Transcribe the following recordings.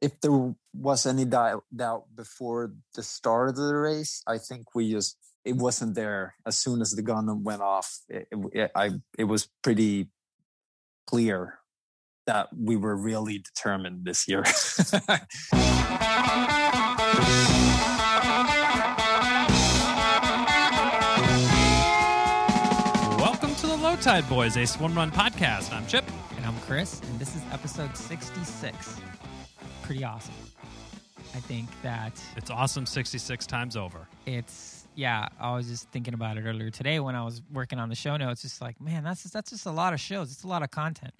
if there was any doubt, doubt before the start of the race, I think we just it wasn't there as soon as the gun went off. It, it, I it was pretty clear that we were really determined this year. Welcome to the Low Tide Boys, a swim run podcast. I'm Chip. And I'm Chris, and this is episode 66. Pretty awesome. I think that It's awesome 66 times over. it's yeah. I was just thinking about it earlier today when I was working on the show notes. Just like, man, that's just, that's just a lot of shows. It's a lot of content.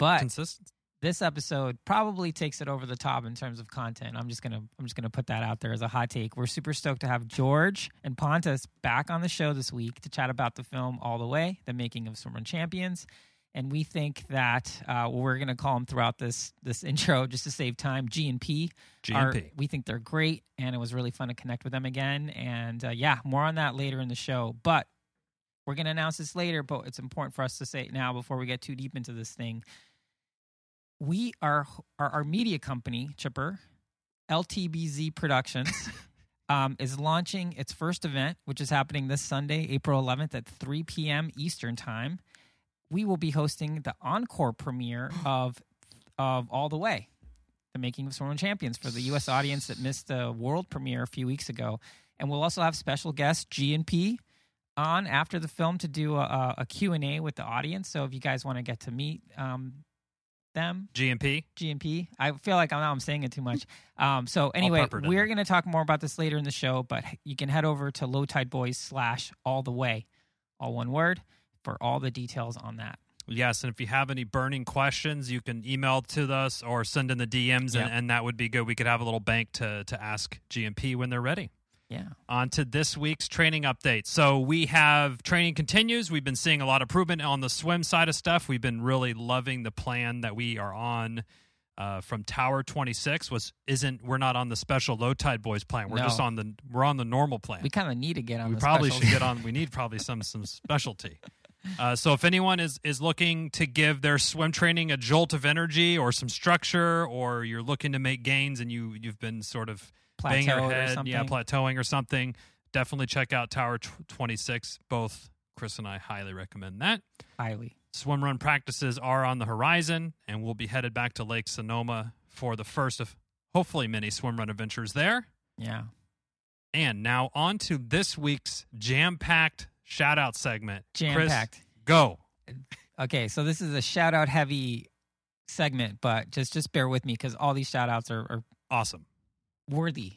But Consistent. this episode probably takes it over the top in terms of content. I'm just gonna I'm just gonna put that out there as a hot take. We're super stoked to have George and Pontus back on the show this week to chat about the film All the Way, the making of Swimrun Champions. And we think that uh, we're going to call them throughout this this intro just to save time. G and P, we think they're great, and it was really fun to connect with them again. And uh, yeah, more on that later in the show. But we're going to announce this later. But it's important for us to say it now before we get too deep into this thing. We are our, our media company, Chipper, LTBZ Productions. Um, is launching its first event, which is happening this Sunday, April 11th at 3 p.m. Eastern Time. We will be hosting the encore premiere of of All the Way, the making of Swimrun Champions for the U.S. audience that missed the world premiere a few weeks ago. And we'll also have special guest G and P on after the film to do a, a Q and A with the audience. So if you guys want to get to meet um, them, GMP. GMP. I feel like I'm now I'm saying it too much. Um, so anyway, pepper it in we're going to talk more about this later in the show, but you can head over to Low Tide Boys slash All the Way, all one word, for all the details on that. Yes, and if you have any burning questions, you can email to us or send in the DMs, Yep. and, and that would be good. We could have a little bank to, to ask GMP when they're ready. Yeah. on to this week's training update. So we have training continues. We've been seeing a lot of improvement on the swim side of stuff. We've been really loving the plan that we are on uh, from Tower 26. Was isn't we're not on the special low tide boys plan. We're No. just on the we're on the normal plan. We kind of need to get on We the probably should get on. We need probably some some specialty. Uh, so if anyone is is looking to give their swim training a jolt of energy or some structure, or you're looking to make gains and you you've been sort of banging your head, yeah, plateauing or something, definitely check out Tower tw- 26. Both Chris and I highly recommend that. highly. Swim run practices are on the horizon, and we'll be headed back to Lake Sonoma for the first of hopefully many swim run adventures there. Yeah. And now on to this week's jam packed shout out segment. Jam Chris, packed. Go. Okay, so this is a shout out heavy segment, but just just bear with me because all these shout outs are, are Awesome. worthy.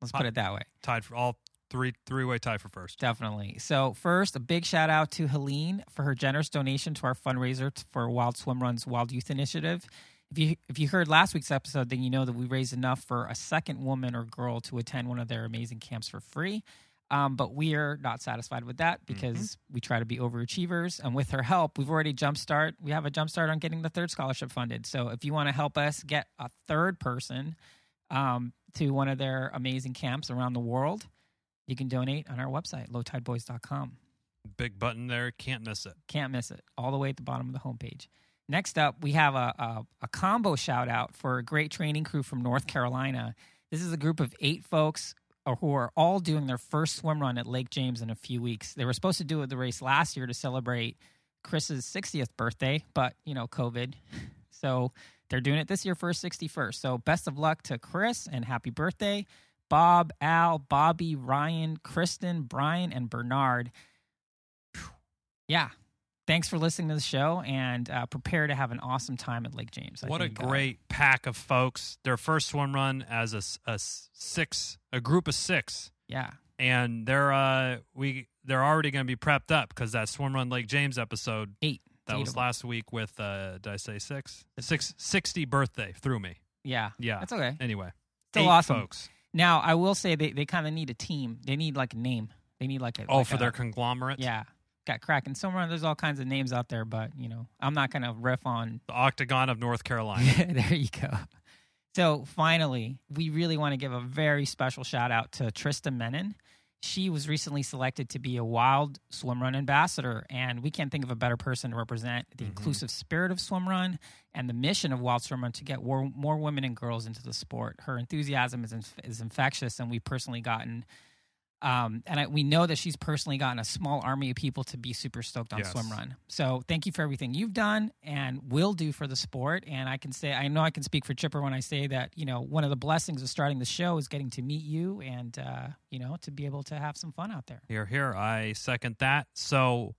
Let's put it that way. Tied for all three three way tie for first. Definitely. So first, a big shout out to Helene for her generous donation to our fundraiser for Wild Swim Run's Wild Youth Initiative. If you if you heard last week's episode, then you know that we raised enough for a second woman or girl to attend one of their amazing camps for free. Um, but we are not satisfied with that because we try to be overachievers. And with her help, we've already jumpstart. We have a jumpstart on getting the third scholarship funded. So if you want to help us get a third person um, to one of their amazing camps around the world, you can donate on our website, lowtideboys.com. Big button there. Can't miss it. Can't miss it. All the way at the bottom of the homepage. Next up, we have a, a, a combo shout out for a great training crew from North Carolina. This is a group of eight folks who are all doing their first swim run at Lake James in a few weeks. They were supposed to do the race last year to celebrate Chris's 60th birthday, but, you know, COVID. So they're doing it this year for his 61st. So best of luck to Chris and happy birthday. Bob, Al, Bobby, Ryan, Kristen, Brian, and Bernard. Yeah. Thanks for listening to the show and uh, prepare to have an awesome time at Lake James. I what a think, uh, great pack of folks. Their first swim run as a, a six, a group of six, yeah. and they're uh we they're already going to be prepped up because that swim run Lake James episode Eight. that Eight was last week with uh did I say six six sixty birthday threw me. Yeah. Yeah. That's okay. Anyway, Still eight awesome. folks. Now, I will say they, they kind of need a team. They need like a name. They need like a. Oh, like for a- their conglomerate. Yeah. Got Kraken. Somewhere there's all kinds of names out there, but, you know, I'm not going to riff on the Octagon of North Carolina. there you go. So finally, we really want to give a very special shout out to Trista Menon. she was recently selected to be a wild swim run ambassador and we can't think of a better person to represent the Mhm. inclusive spirit of swim run and the mission of wild swim run to get more, more women and girls into the sport her enthusiasm is, inf- is infectious and we've personally gotten um, and I, we know that she's personally gotten a small army of people to be super stoked on Yes. swim run so thank you for everything you've done and will do for the sport and i can say i know i can speak for chipper when i say that you know one of the blessings of starting the show is getting to meet you and uh, you know to be able to have some fun out there Here, here. I second that. So,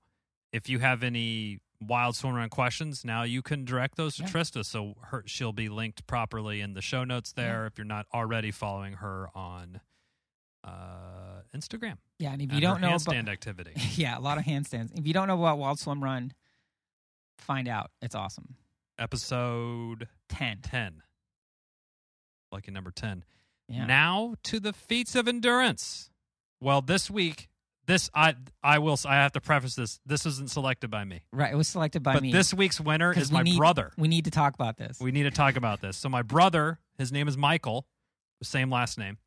if you have any wild swim run questions, now you can direct those to Yeah. Trista. So her, she'll be linked properly in the show notes there. If you're not already following her on uh, Instagram, yeah and if you don't know handstand about activity. yeah a lot of handstands if you don't know about wild swim run find out it's awesome Episode 10 ten, lucky number ten. yeah Now to the feats of endurance. Well, this week, this I I will I have to preface this. This isn't selected by me, right it was selected by but me this week's winner is my need- brother. we need to talk about this We need to talk about this. So my brother, his name is Michael, same last name.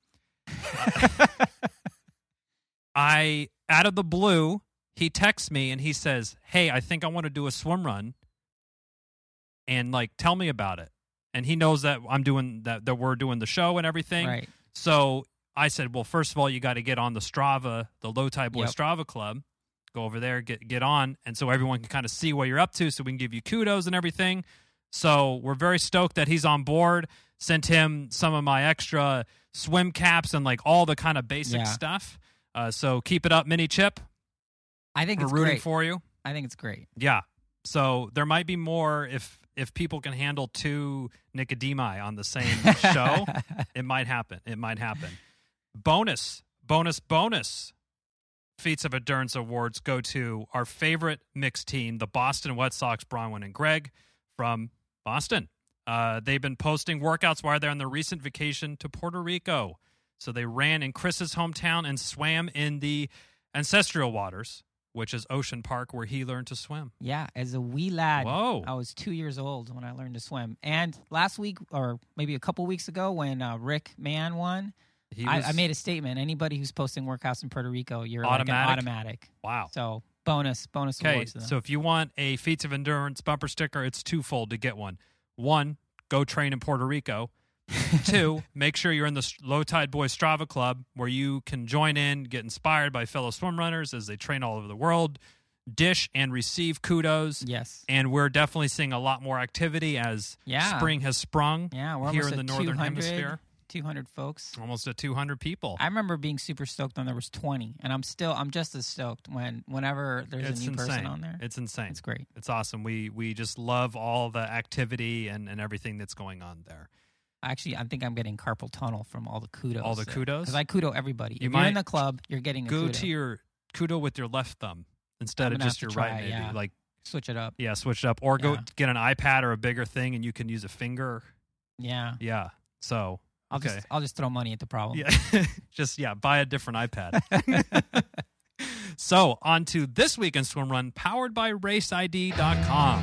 I out of the blue, he texts me and he says, "Hey, I think I want to do a swim run." And like tell me about it. And he knows that I'm doing that that we're doing the show and everything. right So I said, well, first of all, you got to get on the Strava, the Low Tide Boy Yep. Strava Club. Go over there, get get on, and so everyone can kind of see what you're up to, so we can give you kudos and everything. So we're very stoked that he's on board. Sent him some of my extra swim caps and like all the kind of basic Yeah. stuff. Uh, so keep it up, Mini Chip. i think We're it's rooting great for you. i think it's great Yeah. So there might be more if if people can handle two Nicodemi on the same show. It might happen. It might happen. Bonus, bonus, bonus. Feats of Endurance Awards go to our favorite mixed team, the Boston Red Sox, Bronwyn and Greg from Boston. Uh, they've been posting workouts while they're on their recent vacation to Puerto Rico. So they ran in Chris's hometown and swam in the ancestral waters, which is Ocean Park, where he learned to swim. Yeah, as a wee lad, Whoa. I was two years old when I learned to swim. And last week, or maybe a couple weeks ago, when uh, Rick Mann won, He I, I made a statement. Anybody who's posting workouts in Puerto Rico, you're Automatic? like an automatic. wow. So bonus, bonus Okay, awards. To them. so if you want a Feats of Endurance bumper sticker, it's twofold to get one. One, go train in Puerto Rico. Two, make sure you're in the Low Tide Boys Strava Club where you can join in, get inspired by fellow swim runners as they train all over the world, dish and receive kudos. yes, And we're definitely seeing a lot more activity as Yeah. spring has sprung yeah, we're here in the northern 200, hemisphere. 200 folks. Almost a 200 people. I remember being super stoked when there was 20, and I'm still, I'm just as stoked when whenever there's it's a new insane. person on there. It's insane. It's great. It's awesome. We we just love all the activity and, and everything that's going on there. Actually, I think I'm getting carpal tunnel from all the kudos. All the kudos? because I kudo everybody. You if you're in the club, you're getting a go kudo. to your kudo with your left thumb instead of just your to right maybe yeah. like Switch it up. yeah switch it up or go get an ipad or a bigger thing and you can use a finger Yeah, yeah so I'll okay just I'll just throw money at the problem. yeah just yeah buy a different ipad so on to this week in swim run powered by raceid.com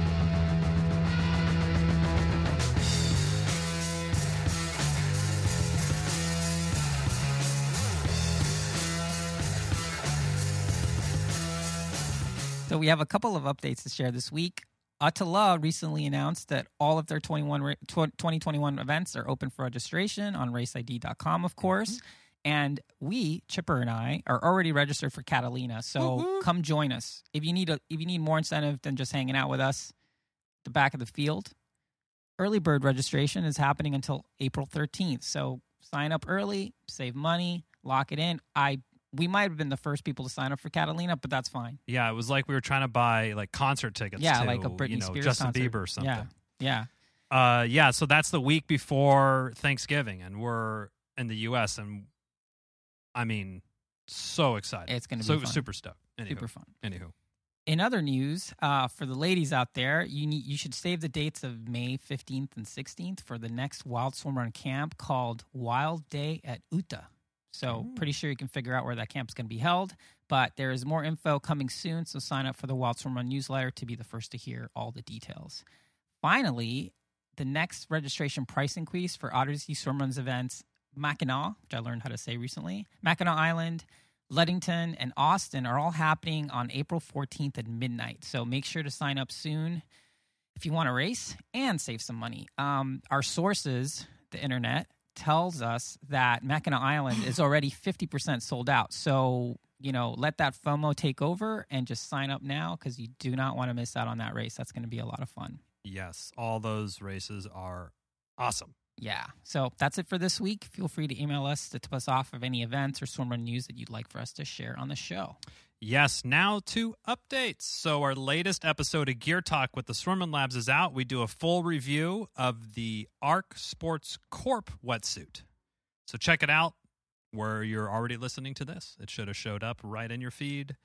So we have a couple of updates to share this week. ÖtillÖ recently announced that all of their 21 2021 events are open for registration on raceid.com, of course. Mm-hmm. And we, Chipper and I, are already registered for Catalina. So Woo-woo. come join us. If you need a if you need more incentive than just hanging out with us, the back of the field, early bird registration is happening until April 13th. So sign up early, save money, lock it in. I we might have been the first people to sign up for Catalina, but that's fine. yeah it was like we were trying to buy like concert tickets Yeah, to, like a Britney you know Spears justin concert. bieber or something Yeah. Yeah. Uh, yeah, so that's the week before Thanksgiving, and we're in the U.S. and I mean, so excited. It's gonna be so fun. super stoked. Anywho, Super fun. anywho, In other news, uh, for the ladies out there, you need you should save the dates of May 15th and 16th for the next Wild Swim Run camp called Wild Day at Uta. So Ooh. pretty sure you can figure out where that camp's going to be held. But there is more info coming soon, so sign up for the Wild Swim Run newsletter to be the first to hear all the details. Finally, the next registration price increase for Odyssey Swim Runs events, Mackinac, which I learned how to say recently, Mackinac Island, Ludington, and Austin are all happening on April 14th at midnight. So make sure to sign up soon if you want to race and save some money. Um, our sources, the internet, tells us that Mackinac Island is already 50% sold out. So, you know, let that FOMO take over and just sign up now because you do not want to miss out on that race. That's going to be a lot of fun. Yes, all those races are awesome. Yeah. So that's it for this week. Feel free to email us to tip us off of any events or swimrun news that you'd like for us to share on the show. Yes, now to updates. So, our latest episode of Gear Talk with the Swimrun Labs is out. We do a full review of the ARC Sports Corp wetsuit. So, check it out where you're already listening to this. It should have showed up right in your feed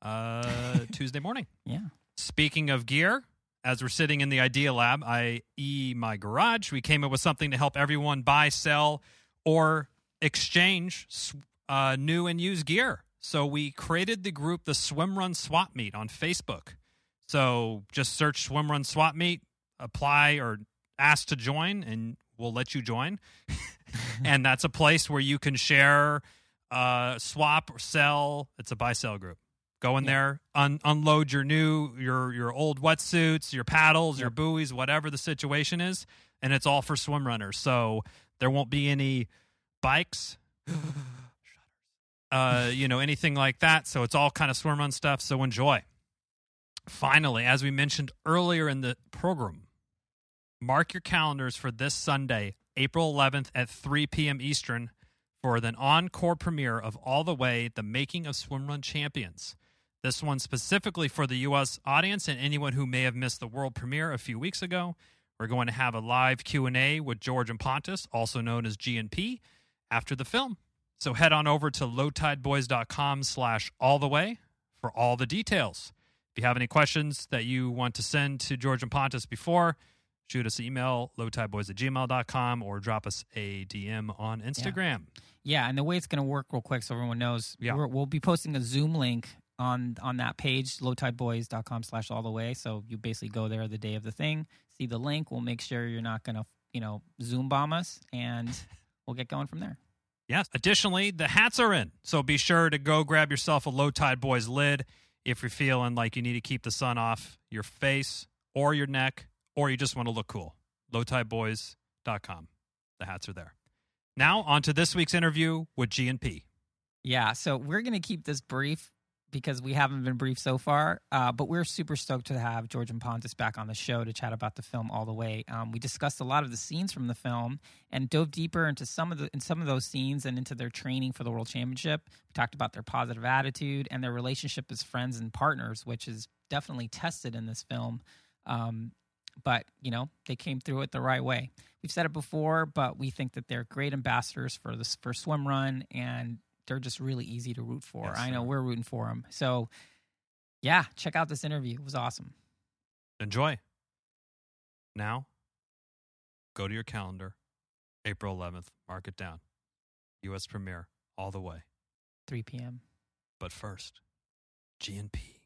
uh, Tuesday morning. Yeah. Speaking of gear, as we're sitting in the Idea Lab, i.e., my garage, we came up with something to help everyone buy, sell, or exchange uh, new and used gear. So we created the group, the Swim Run Swap Meet on Facebook. So just search Swim Run Swap Meet, apply or ask to join, and we'll let you join. and that's a place where you can share, uh, swap, or sell. It's a buy sell group. Go in Yeah. there, un- unload your new, your your old wetsuits, your paddles, your buoys, whatever the situation is, and it's all for swim runners. So there won't be any bikes, uh, you know, anything like that. So it's all kind of swim run stuff. So enjoy. Finally, as we mentioned earlier in the program, mark your calendars for this Sunday, April 11th at 3 p.m. Eastern, for an encore premiere of All the Way: The Making of Swim Run Champions. This one specifically for the U.S. audience and anyone who may have missed the world premiere a few weeks ago. We're going to have a live Q&A with George and Pontus, also known as G&P, after the film. So head on over to lowtideboys.com slash all the way for all the details. If you have any questions that you want to send to George and Pontus before, shoot us an email, lowtideboys at gmail.com, or drop us a DM on Instagram. Yeah, and the way it's going to work, real quick, so everyone knows, Yeah. we're, we'll be posting a Zoom link on on that page, lowtideboys.com slash all the way. So you basically go there the day of the thing, see the link. We'll make sure you're not going to, you know, Zoom bomb us, and we'll get going from there. Yes. Additionally, the hats are in. So be sure to go grab yourself a Low Tide Boys lid if you're feeling like you need to keep the sun off your face or your neck, or you just want to look cool. LowTideBoys.com. The hats are there. Now, on to this week's interview with G&P. Yeah, so we're going to keep this brief because we haven't been brief so far. Uh, but we're super stoked to have George and Pontus back on the show to chat about the film all the way. Um, we discussed a lot of the scenes from the film and dove deeper into some of the in some of those scenes and into their training for the World Championship. We talked about their positive attitude and their relationship as friends and partners, which is definitely tested in this film. Um, but you know they came through it the right way. We've said it before, but we think that they're great ambassadors for this for swim run and they're just really easy to root for. Yes, I know we're rooting for them. So, yeah, check out this interview. It was awesome. Enjoy. Now, go to your calendar. April 11th. Mark it down. U.S. premiere all the way. 3 p.m. But first, G&P.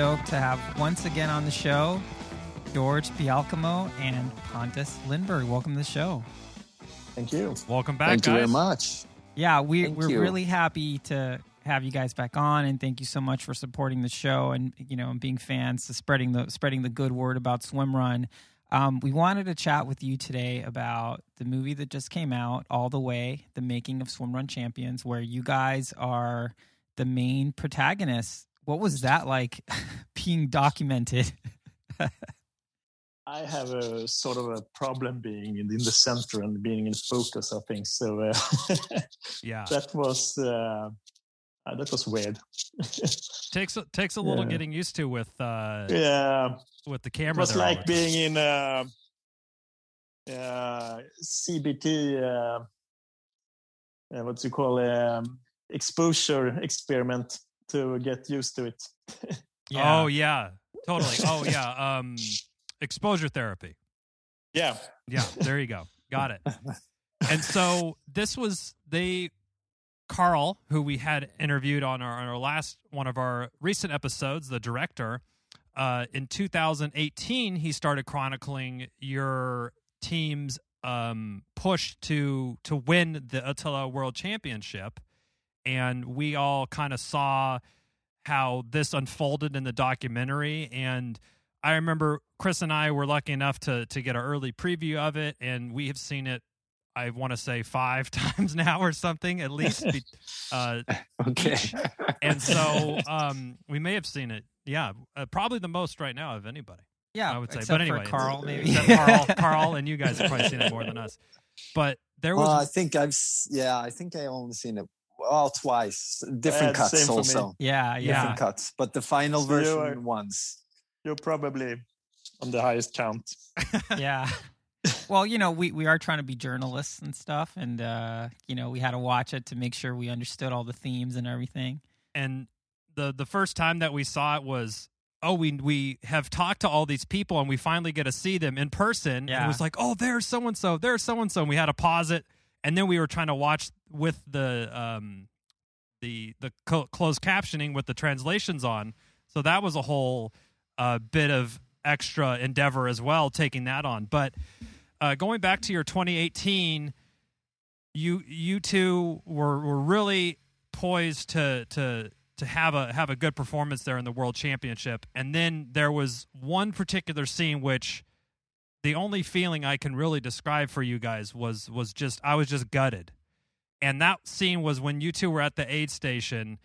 Stoked to have once again on the show George Bjälkemo and Pontus Lindberg. Welcome to the show. Thank you. Welcome back, Thank guys. you very much. Yeah, we, Thank we're you. really happy to have you guys back on, and thank you so much for supporting the show and you know and being fans, to spreading the spreading the good word about Swim Run. Um, we wanted to chat with you today about the movie that just came out, All the Way: The Making of Swim Run Champions, where you guys are the main protagonists. What was that like being documented? I have a sort of a problem being in, in the center and being in focus of things. So uh, Yeah. that was uh, uh, that was weird. takes a, takes a little Yeah. getting used to with uh yeah, with the camera. it was like being in uh, uh, CBT. Uh, uh, what do you call um, exposure experiment to get used to it. Oh yeah, totally. Oh yeah. Um, exposure therapy. yeah, Yeah, there you go. Got it. And so this was they Carl, who we had interviewed on our, on our last one of our recent episodes, the director, uh, in 2018 he started chronicling your team's um, push to to win the ÖtillÖ World Championship, and we all kind of saw how this unfolded in the documentary. And I remember Chris and I were lucky enough to to get an early preview of it, and we have seen it. I want to say five times now or something at least. Uh, okay. and so um, we may have seen it. Yeah, uh, probably the most right now of anybody. Yeah, I would say. But anyway, Carl maybe. Carl, Carl, and you guys have probably seen it more than us. But there was Well, I think I've yeah, I think I only seen it well twice, different Yeah, cuts same for me. also, yeah, yeah. different cuts, but the final So you version are- once. You're probably on the highest count. yeah. Well, you know, we, we are trying to be journalists and stuff, and uh, you know, we had to watch it to make sure we understood all the themes and everything. and the the first time that we saw it was oh we we have talked to all these people and we finally get to see them in person and Yeah. it was like oh there's so and so there's so and so and we had to pause it and then we were trying to watch with the um the the co- closed captioning with the translations on. So that was a whole uh, bit of extra endeavor as well taking that on. But uh, going back to your 2018 you you two were were really poised to to to have a have a good performance there in the world championship. And then there was one particular scene which the only feeling I can really describe for you guys was was just I was just gutted. And that scene was when you two were at the aid station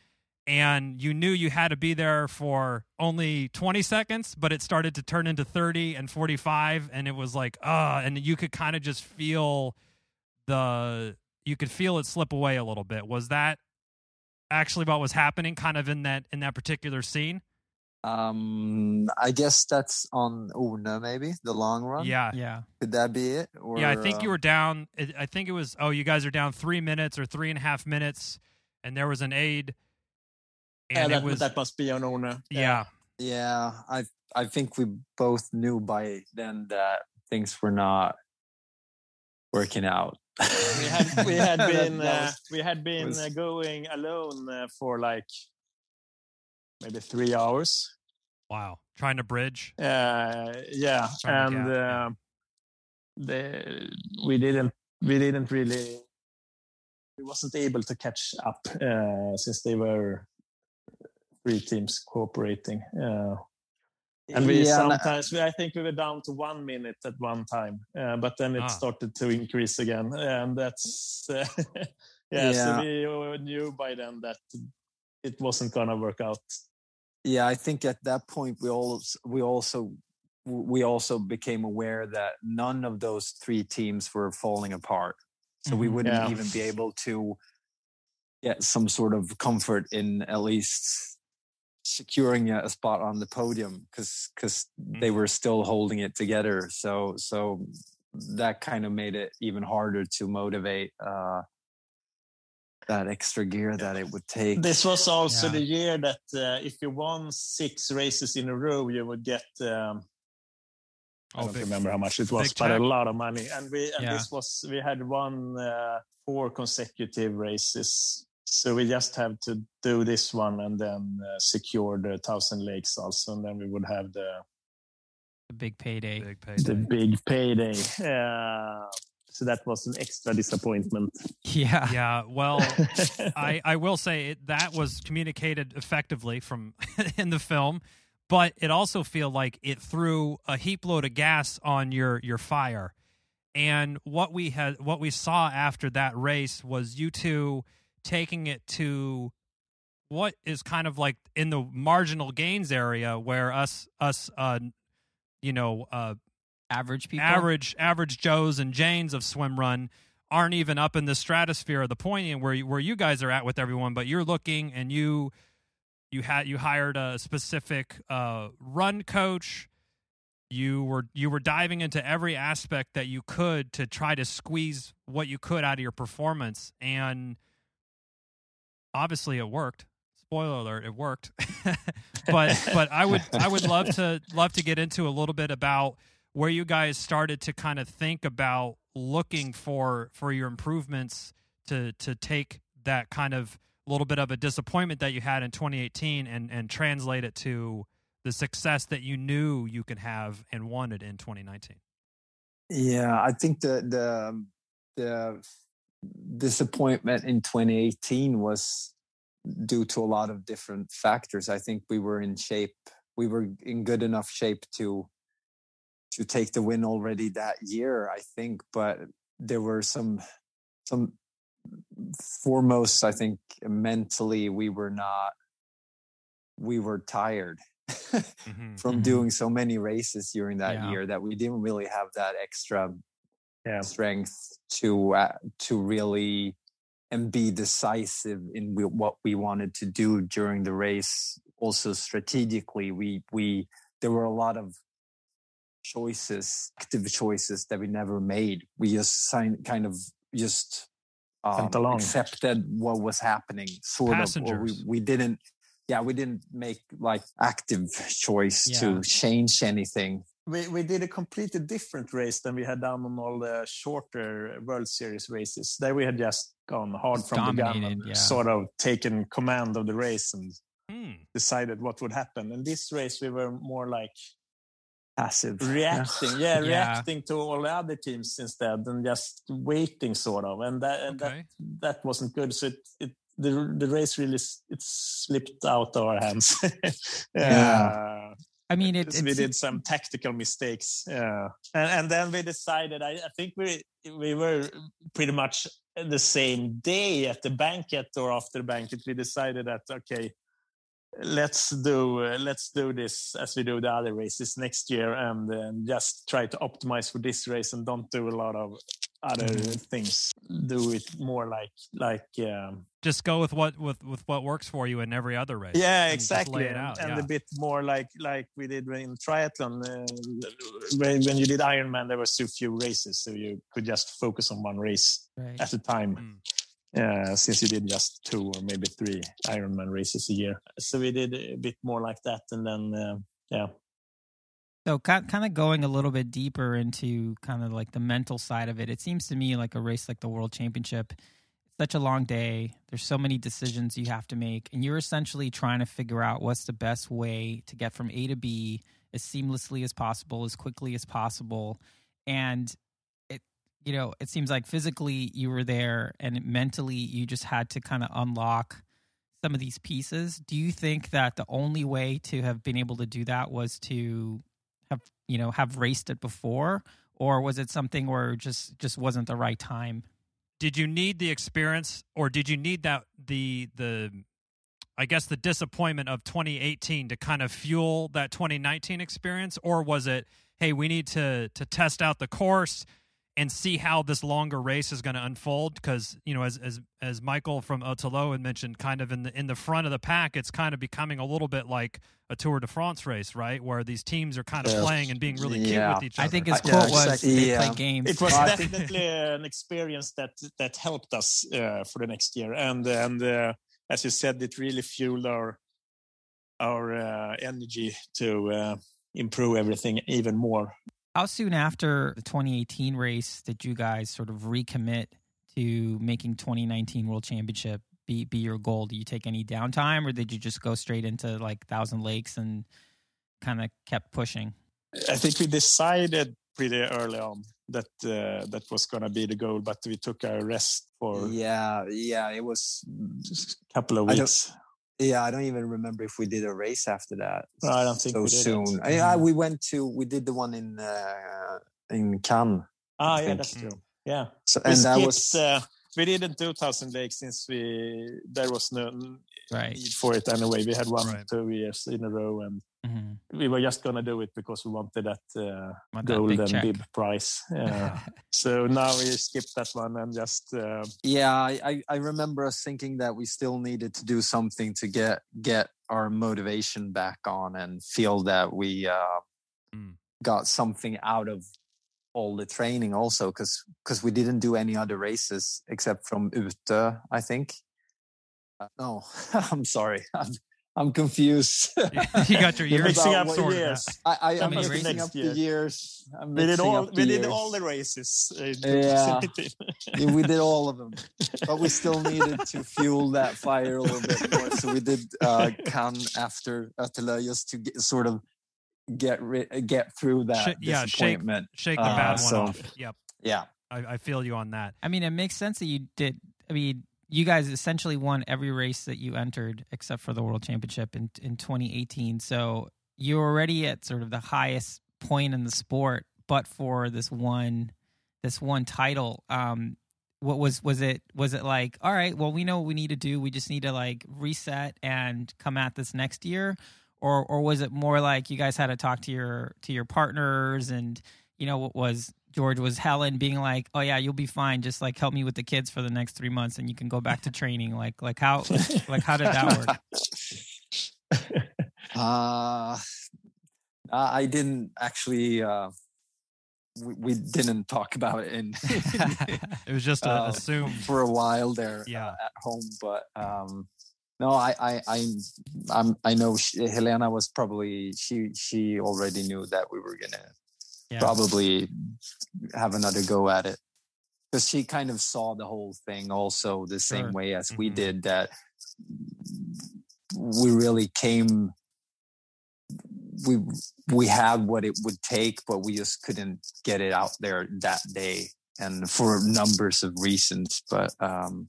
and you knew you had to be there for only 20 seconds but it started to turn into 30 and 45 and it was like ah and you could kind of just feel the you could feel it slip away a little bit. Was that actually what was happening kind of in that in that particular scene Um, I guess that's on Ornö, maybe the long run. yeah Yeah. could that be it? Or, yeah i think you uh, were down i think it was oh you guys are down three minutes or three and a half minutes and there was an aid and yeah, it that, was that must be on Ornö. yeah Yeah, I I think we both knew by then that things were not working out. we had we had been uh, we had been was- uh, going alone uh, for like maybe three hours. wow trying to bridge Uh, yeah, Trying and uh, the we didn't we didn't really we wasn't able to catch up uh, since they were three teams cooperating. Uh, and we Yeah, sometimes we, I think we were down to one minute at one time, uh, but then it Ah. started to increase again, and that's uh, yeah, Yeah. So we uh, knew by then that it wasn't gonna work out. yeah, I think at that point we all we also we also became aware that none of those three teams were falling apart. So we Mhm. wouldn't Yeah. even be able to get some sort of comfort in at least securing a, spot on the podium because because they were still holding it together. So so that kind of made it even harder to motivate uh, that extra gear that it would take. This was also Yeah. the year that uh, if you won six races in a row, you would get. Um, I Oh, don't big- remember how much it was, but a lot of money. And we and Yeah. this was we had won uh, four consecutive races, so we just have to do this one and then uh, secure the Thousand Lakes also, and then we would have the The big payday. big payday. the payday. big payday. So that was an extra disappointment. Yeah. yeah well I, I will say it, that was communicated effectively from in the film, but it also feel like it threw a heap load of gas on your your fire. And what we had what we saw after that race was you two taking it to what is kind of like in the marginal gains area where us us uh you know uh Average people. average average Joes and Janes of swim run aren't even up in the stratosphere of the pointing where you, where you guys are at with everyone, but you're looking and you you had you hired a specific uh, run coach. You were you were diving into every aspect that you could to try to squeeze what you could out of your performance, and obviously it worked. Spoiler alert, it worked. but but I would I would love to love to get into a little bit about where you guys started to kind of think about looking for for your improvements to to take that kind of little bit of a disappointment that you had in 2018 and and translate it to the success that you knew you could have and wanted in 2019? Yeah, I think the the the disappointment in 2018 was due to a lot of different factors. I think we were in shape. We were in good enough shape to to take the win already that year, I think, but there were some some foremost, I think mentally we were not we were tired mm-hmm, from mm-hmm. doing so many races during that yeah. year that we didn't really have that extra yeah. strength to uh, to really and be decisive in what we wanted to do during the race. Also strategically, we we there were a lot of choices, active choices that we never made. We just signed, kind of just um, accepted what was happening, sort Passengers. of. Or we we didn't yeah, we didn't make like active choice yeah. to change anything. We we did a completely different race than we had done on all the shorter World Series races. There we had just gone hard from Dominated, the gun and yeah. sort of taken command of the race and hmm. decided what would happen. In this race, we were more like passive reacting yeah, yeah, reacting to all the other teams instead and just waiting sort of and that and okay. that that wasn't good so it, it the the race really it slipped out of our hands. yeah. I mean, it, we did some tactical mistakes, yeah, and, and then we decided. I, I think we we were pretty much the same day at the banquet or after the banquet. We decided that okay, let's do uh, let's do this as we do the other races next year, and uh, just try to optimize for this race and don't do a lot of other mm. things. Do it more like like um, just go with what with with what works for you in every other race. Yeah, exactly. And, out, and yeah. a bit more like like we did in triathlon. Uh, when, when you did Ironman, there were so few races, so you could just focus on one race right. at a time. Mm. Uh, since you did just two or maybe three Ironman races a year, so we did a bit more like that, and then uh, yeah, so, kind of going a little bit deeper into kind of like the mental side of it, it seems to me like a race like the World Championship, it's such a long day. There's so many decisions you have to make, and you're essentially trying to figure out what's the best way to get from A to B as seamlessly as possible, as quickly as possible. And it, you know, it seems like physically you were there, and mentally you just had to kind of unlock some of these pieces. Do you think that the only way to have been able to do that was to have you know have raced it before, or was it something where just just wasn't the right time? Did you need the experience, or did you need that the the I guess the disappointment of 2018 to kind of fuel that 2019 experience, or was it, hey, we need to to test out the course and see how this longer race is going to unfold because you know as as as Michael from ÖtillÖ had mentioned kind of in the in the front of the pack it's kind of becoming a little bit like a Tour de France race right? Where these teams are kind of yeah. playing and being really yeah. cute with each other. I think his quote yeah, was they play games. It was definitely an experience that that helped us uh, for the next year. And and uh, as you said it really fueled our our uh, energy to uh, improve everything even more how soon after the 2018 race did you guys sort of recommit to making 2019 World Championship be be your goal? Do you take any downtime, or did you just go straight into like Thousand Lakes and kind of kept pushing? I think we decided pretty early on that uh, that was going to be the goal, but we took a rest for yeah, yeah. It was a couple of weeks. Yeah, I don't even remember if we did a race after that. No, I don't think so soon. Yeah, we went to we did the one in uh, in Cannes. Ah, yeah, that's true. Yeah, so, and skipped, that was uh, we didn't do Thousand Lakes since we there was no right. need for it anyway. We had one right. two years in a row, and mm-hmm. we were just gonna do it because we wanted that uh, Want golden that bib prize. Yeah. so now we skipped that one and just. Uh, yeah, I I remember us thinking that we still needed to do something to get get our motivation back on and feel that we uh, mm. got something out of all the training also because because we didn't do any other races except from Ute, I think. Uh, no, I'm sorry. I'm confused. you got your You're years mixing up what the years. I, I, How I'm mixing races? up the years. I'm We did all. the We did years. all the races. in Yeah. 2018. Yeah, we did all of them, but we still needed to fuel that fire a little bit more. So we did uh, Cannes after ÖtillÖ just to get, sort of get ri- get through that Sh- yeah, disappointment. Shake the Uh, bad one so- off. Yep. Yeah, I, I feel you on that. I mean, it makes sense that you did. I mean, you guys essentially won every race that you entered except for the World Championship in in 2018. So you're already at sort of the highest point in the sport, but for this one this one title. Um, what was was it? Was it like, all right, well, we know what we need to do. We just need to like reset and come at this next year, or or was it more like you guys had to talk to your to your partners and you know what was George was Helen being like, "Oh yeah, you'll be fine. Just like help me with the kids for the next three months, and you can go back to training." Like, like how, like how did that work? uh, I didn't actually. Uh, we, we didn't talk about it in It was just a Uh, assume. for a while there Yeah. uh, at home, but um, no, I I I I'm, I know she, Helena was probably she she already knew that we were gonna Yeah. probably have another go at it because she kind of saw the whole thing also the same Sure. way as we Mhm. did that we really came we we had what it would take but we just couldn't get it out there that day and for numbers of reasons but um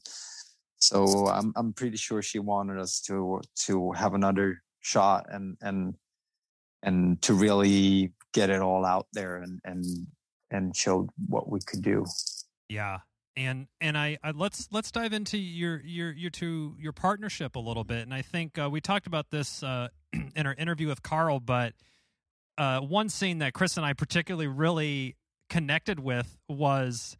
so i'm i'm pretty sure she wanted us to to have another shot and and and to really get it all out there and and and showed what we could do Yeah. And and I, I let's let's dive into your your your two your partnership a little bit. And I think uh, we talked about this uh, in our interview with Carl, but uh, one scene that Chris and I particularly really connected with was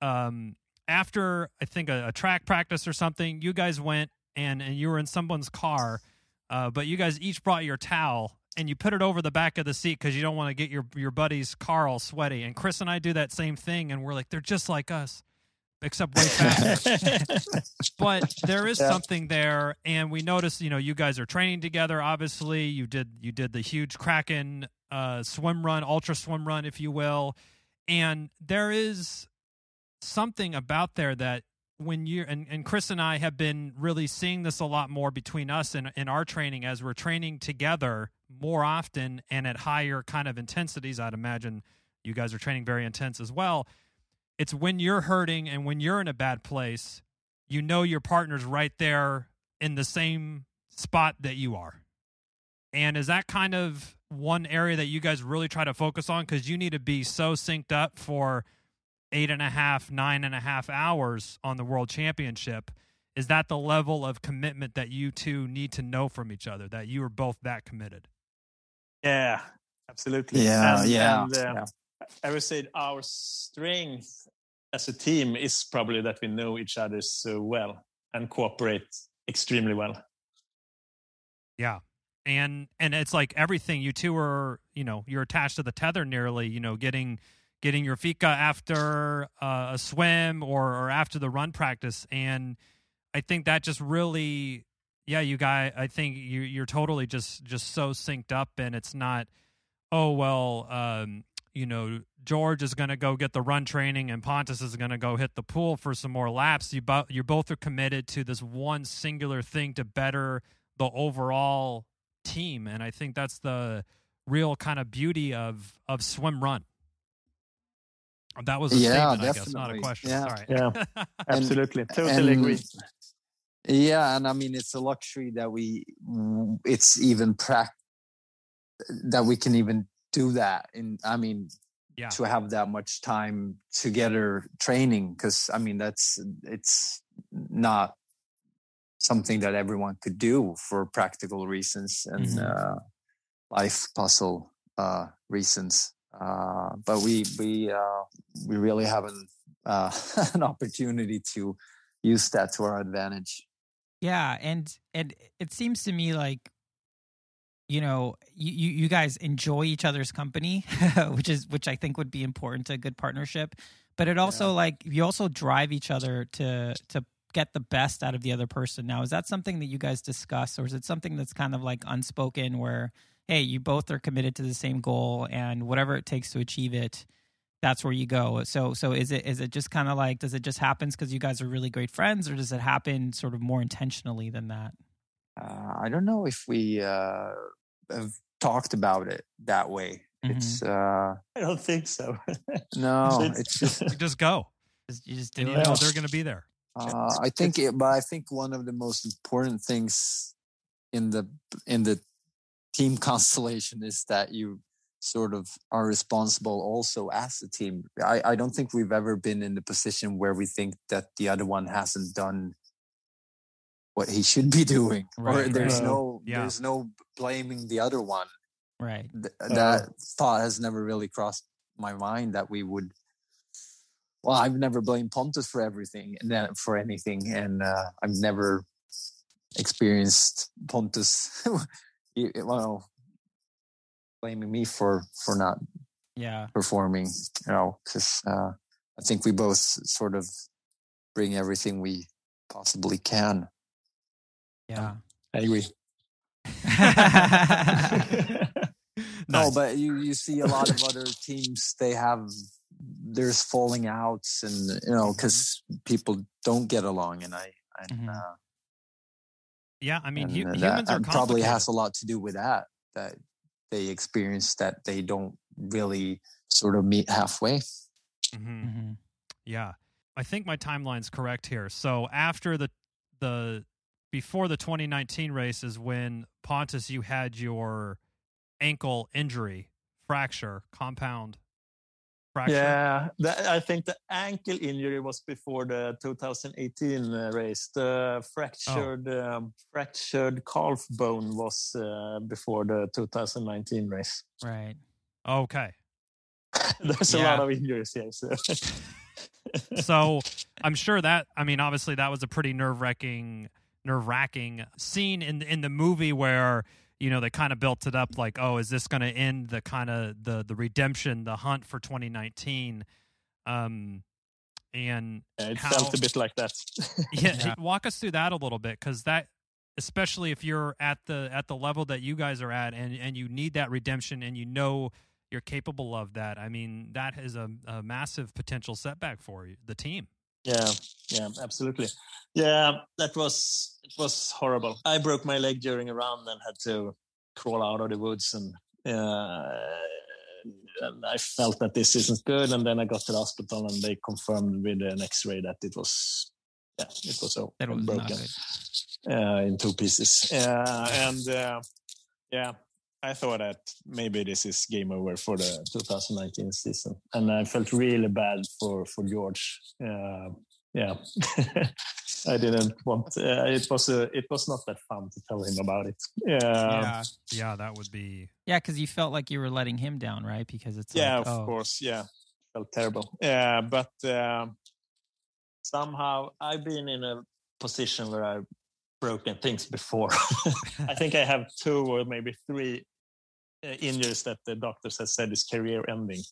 um, after I think a, a track practice or something. You guys went and and you were in someone's car, uh, but you guys each brought your towel and you put it over the back of the seat because you don't want to get your your buddy's car all sweaty. And Chris and I do that same thing, and we're like, they're just like us, except way faster. but there is Yeah. something there, and we noticed, you know, you guys are training together. Obviously, you did you did the huge Kraken uh, swim run, ultra swim run, if you will, and there is something about there that when you and, and Chris and I have been really seeing this a lot more between us and in our training as we're training together more often and at higher kind of intensities. I'd imagine you guys are training very intense as well. It's when you're hurting and when you're in a bad place, you know your partner's right there in the same spot that you are. And is that kind of one area that you guys really try to focus on? Because you need to be so synced up for eight and a half, nine and a half hours on the world championship. Is that the level of commitment that you two need to know from each other, that you are both that committed? Yeah, absolutely. yeah And- yeah, and, uh, yeah. I would say our strength as a team is probably that we know each other so well and cooperate extremely well. Yeah. And and it's like everything you two are, you know, you're attached to the tether nearly, you know, getting getting your fika after uh, a swim or or after the run practice and I think that just really yeah, you guys I think you you're totally just just so synced up and it's not oh well um you know George is going to go get the run training and Pontus is going to go hit the pool for some more laps. You bo- you both are committed to this one singular thing to better the overall team and i think that's the real kind of beauty of of swim run that was a Yeah, statement i guess not a definitely. question Yeah. sorry Yeah, absolutely. totally and- agree. Yeah, and I mean it's a luxury that we it's even prac that we can even do that. And I mean, Yeah. to have that much time together training because I mean that's it's not something that everyone could do for practical reasons and Mhm. uh, life puzzle uh, reasons. Uh, but we we uh, we really have an uh, an opportunity to use that to our advantage. Yeah, and and it seems to me like you know you you guys enjoy each other's company, which is which I think would be important to a good partnership. But it also like you also drive each other to to get the best out of the other person. Now, is that something that you guys discuss, or is it something that's kind of like unspoken, where hey, you both are committed to the same goal, and whatever it takes to achieve it, that's where you go. So, so is it is it just kind of like does it just happen because you guys are really great friends, or does it happen sort of more intentionally than that? Uh, I don't know if we uh, have talked about it that way. Mhm. It's uh, I don't think so. no, It's- it's just You just go, You just do and you it. know they're going to be there. Uh, I think, it, but I think one of the most important things in the in the team constellation is that you sort of are responsible also as a team. I, I don't think we've ever been in the position where we think that the other one hasn't done what he should be doing, or Right, there's right. no Yeah. there's no blaming the other one. Right. Th- Uh, that thought has never really crossed my mind that we would well i've never blamed pontus for everything and then for anything and uh, i've never experienced pontus well blaming me for for not Yeah. performing you know because uh, i think we both sort of bring everything we possibly can Yeah. I agree. No, but you you see a lot of other teams they have there's falling outs and you know because people don't get along and I and, Mhm. uh, yeah, I mean, hu- humans are probably has a lot to do with that that they experience that they don't really sort of meet halfway. Mhm. hmm Yeah. I think my timeline's correct here. So after the the before the 2019 race is when Pontus you had your ankle injury, fracture, compound fracture. Yeah, that, I think the ankle injury was before the 2018 uh, race. The fractured um, fractured calf bone was uh, before the 2019 race. Right. Okay. There's a lot of injuries here. So. So I'm sure that I mean obviously that was a pretty nerve wracking nerve wracking scene in in the movie where you know they kind of built it up like oh is this going to end the kind of the the redemption the hunt for 2019 um and Yeah, it How- felt a bit like that. yeah, Yeah. walk us through that a little bit because that especially if you're at the at the level that you guys are at and and you need that redemption and you know you're capable of that i mean that is a, a massive potential setback for you, the team Yeah, yeah, absolutely. Yeah, that was it was horrible. I broke my leg during a run and had to crawl out of the woods, and, uh, and I felt that this isn't good. And then I got to the hospital, and they confirmed with an X-ray that it was, yeah, it was so That was broken uh, in two pieces. Uh, and uh, yeah, I thought that maybe this is game over for the 2019 season, and I felt really bad for for George. Uh, yeah, I didn't want. Uh, it was a, it was not that fun to tell him about it. Yeah, yeah. yeah that would be Yeah, because you felt like you were letting him down, right? Because it's yeah, like, of oh, course, yeah, felt terrible. Yeah, but um somehow I've been in a position where I've broken things before. I think I have two or maybe three uh, injuries that the doctors have said is career ending,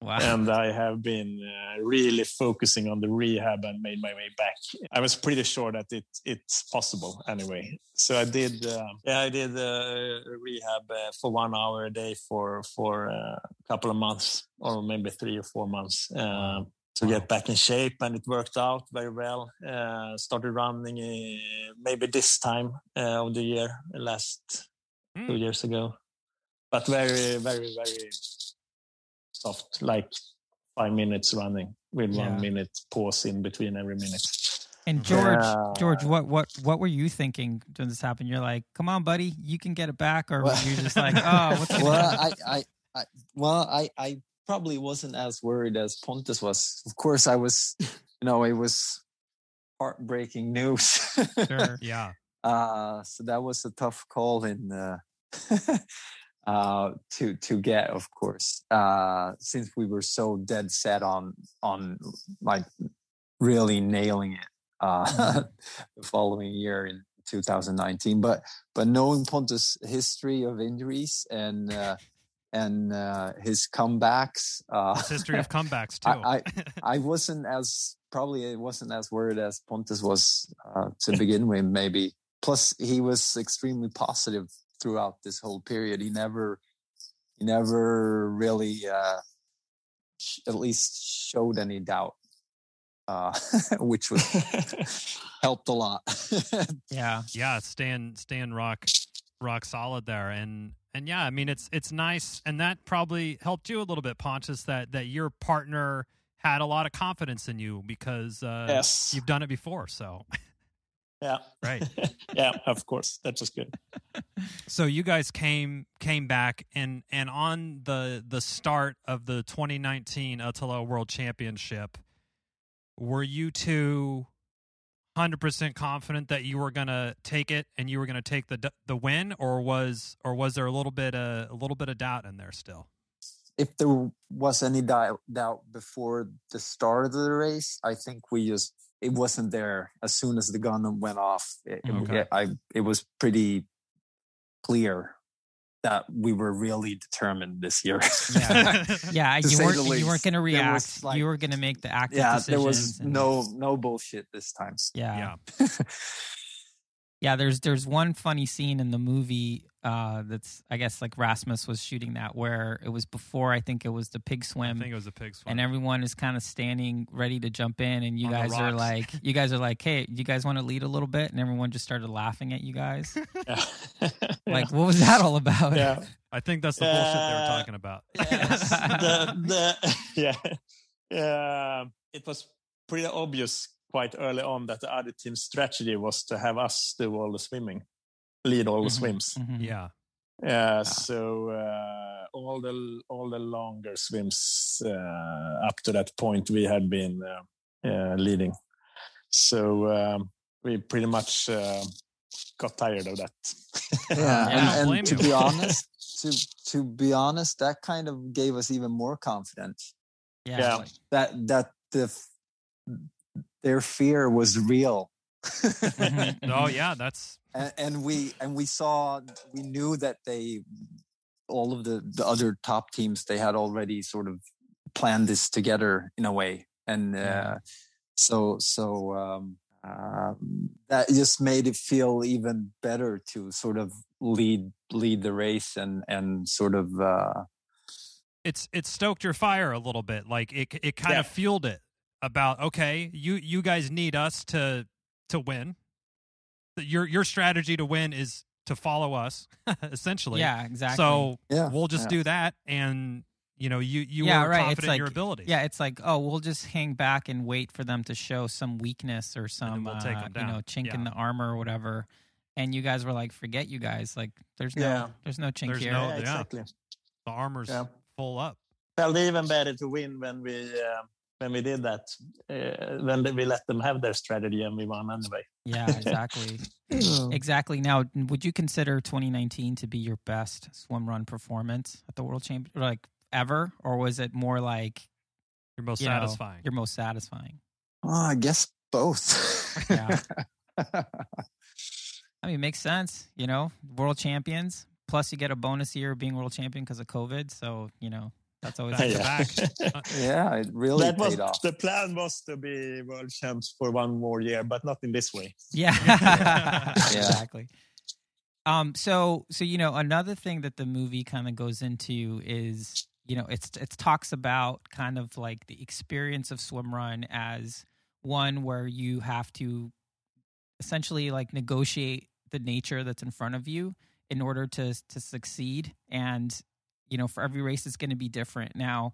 wow. and I have been uh, really focusing on the rehab and made my way back. I was pretty sure that it it's possible anyway. So I did. Uh, yeah, I did uh, rehab uh, for one hour a day for for uh, a couple of months, or maybe three or four months. To get back in shape, and it worked out very well. Uh, started running uh, maybe this time uh, of the year, last Hmm. two years ago, but very, very, very soft, like five minutes running with Yeah. one minute pause in between every minute. And George, Yeah. George, what what what were you thinking when this happened? You're like, "Come on, buddy, you can get it back," or were Well- you just like, "Oh, what's well. I, I, I, well, I, I probably wasn't as worried as Pontus was. Of course, I was. You know, it was heartbreaking news. Sure. yeah uh, so that was a tough call in uh, uh, to to get, of course, uh, since we were so dead set on on like really nailing it uh, the following year in 2019. But but knowing Pontus' history of injuries and uh, and uh, his comebacks, uh, It's history of comebacks too I- I wasn't as probably it wasn't as worried as Pontus was uh, to begin with. Maybe plus he was extremely positive throughout this whole period. He never he never really uh, sh- at least showed any doubt, uh, which was helped a lot. Yeah. yeah, staying staying rock rock solid there, and and yeah, I mean it's it's nice, and that probably helped you a little bit, Pontus, that that your partner had a lot of confidence in you because uh, yes. you've done it before. So Yeah. Right. yeah, of course. That's just good. so you guys came came back and and on the the start of the 2019 ÖtillÖ World Championship, were you two hundred percent confident that you were gonna take it and you were gonna take the the win, or was or was there a little bit uh, a little bit of doubt in there still? if there was any doubt, doubt before the start of the race, I think we just it wasn't there as soon as the gun went off. It, it- Okay. it- I it was pretty clear that we were really determined this year. Yeah. Yeah, you weren't you weren't going to react. like- you were going to make the active yeah, decisions. there was and- no no bullshit this time. Yeah. yeah. Yeah, there's there's one funny scene in the movie uh, that's I guess like Rasmus was shooting that where it was before I think it was the pig swim. I think it was a pig swim. and everyone is kind of standing ready to jump in and you On guys are like you guys are like hey you guys want to lead a little bit and everyone just started laughing at you guys Yeah. like what was that all about yeah. I think that's the bullshit they were Uh, talking about. Yes. the, the, yeah. Yeah. It was pretty obvious quite early on that the other team's strategy was to have us do all the swimming, lead all the Mhm, swims. mhm. yeah. Yeah, so uh, all the all the longer swims uh, up to that point we had been uh, uh, leading. So um, we pretty much uh, got tired of that. Yeah, Yeah, I don't and, and to be honest, to to be honest, that kind of gave us even more confidence yeah, Yeah. like- that that the f- their fear was real. Mhm, Oh yeah, that's and, and we and we saw we knew that they all of the the other top teams they had already sort of planned this together in a way and uh, so so um um, that just made it feel even better to sort of lead lead the race and and sort of uh it's it stoked your fire a little bit. Like it it kind Yeah. of fueled it about okay, you you guys need us to to win. Your your strategy to win is to follow us, essentially. yeah exactly So yeah we'll just yeah. do that, and you know you you Yeah, were right. It's confident in your like- abilities. Yeah, it's like, oh, we'll just hang back and wait for them to show some weakness or some, we'll take uh, 'em you know, chink in the armor or whatever. And you guys were like, forget you guys. Like, there's no, Yeah. there's no chink There's here. no- yeah, yeah. exactly. the armor's Yeah. full up. Felt even better to win when we uh, when we did that. Uh, when we let them have their strategy and we won anyway. Yeah, exactly, exactly. Now, would you consider 2019 to be your best swim run performance at the World Champion, like ever, or was it more like You're most You know, satisfying. your most satisfying? oh, i guess both Yeah. I mean, it makes sense. You know, world champions. Plus, you get a bonus year of being world champion because of COVID. So, you know, that's always Back Yeah. back. yeah it really that was paid off the plan was to be world champs for one more year, but not in this way. Yeah. Yeah. exactly. Um, so so you know, another thing that the movie kind of goes into is, you know, it's it talks about kind of like the experience of swim run as one where you have to essentially like negotiate the nature that's in front of you in order to to succeed and you know for every race it's going to be different now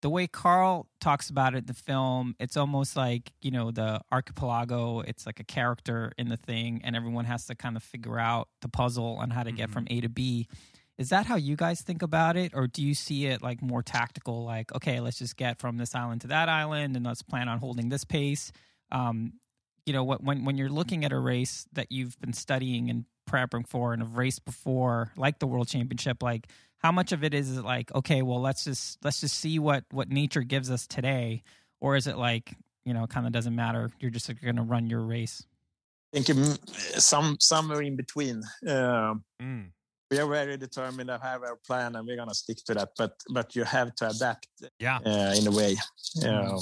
the way Carl talks about it in the film, it's almost like, you know, the archipelago, it's like a character in the thing, and everyone has to kind of figure out the puzzle on how to get Mhm. from A to B. Is that how you guys think about it? Or do you see it like more tactical, like, okay, let's just get from this island to that island and let's plan on holding this pace? Um, you know, what- when, when you're looking at a race that you've been studying and prepping for and have raced before, like the World Championship, like how much of it is it like okay well let's just let's just see what what nature gives us today or is it like you know kind of doesn't matter you're just going to run your race I think um, some somewhere in between. Um, Mm. we are very determined to have our plan, and we're gonna stick to that. But but you have to adapt Yeah. uh, in a way. Uh,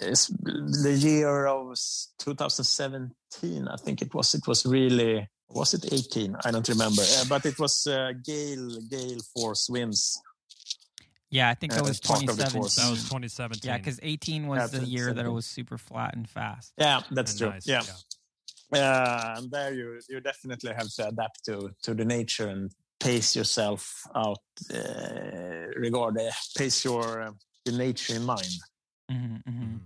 it's the year of 2017 i think it was it was really was it 18 i don't remember uh, but it was uh, gale gale force winds Yeah, I think that Uh, was part of the 2017. course. That was 2017. yeah, because 18 was Yeah, the year that it was super flat and fast. yeah that's And true nice, yeah uh, and there you you definitely have to adapt to to the nature and pace yourself out uh, regard uh, pace your uh, your nature in mind hmm hmm Mhm.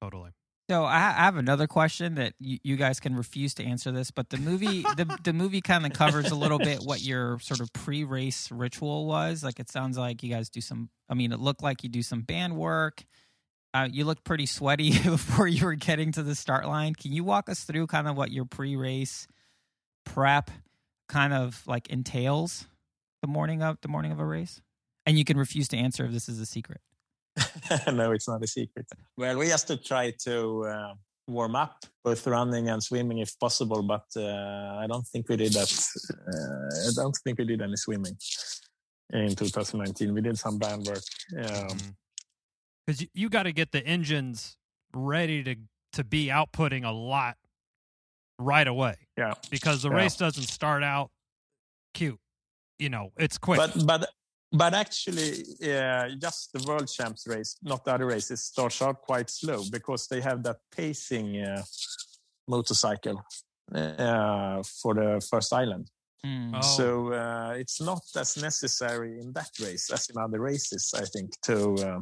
Totally. So I, I have another question that you, you guys can refuse to answer this, but the movie the the movie kind of covers a little bit what your sort of pre-race ritual was. Like it sounds like you guys do some. I mean, it looked like you do some band work. Uh, you looked pretty sweaty before you were getting to the start line. Can you walk us through kind of what your pre-race prep kind of like entails the morning of the morning of a race? And you can refuse to answer if this is a secret. no, it's not a secret. Well, we have to try to uh, warm up, both running and swimming if possible. But uh, I don't think we did that. Uh, I don't think we did any swimming in 2019. We did some band work. Um, Because you, you got to get the engines ready to to be outputting a lot right away. Yeah. Because the Yeah. race doesn't start out cute. You know, it's quick. but but but actually, uh, just the world champs race, not the other races, starts out quite slow because they have that pacing uh, motorcycle uh, for the first island. Mm. Oh. So uh, it's not as necessary in that race as in other races, I think, to uh,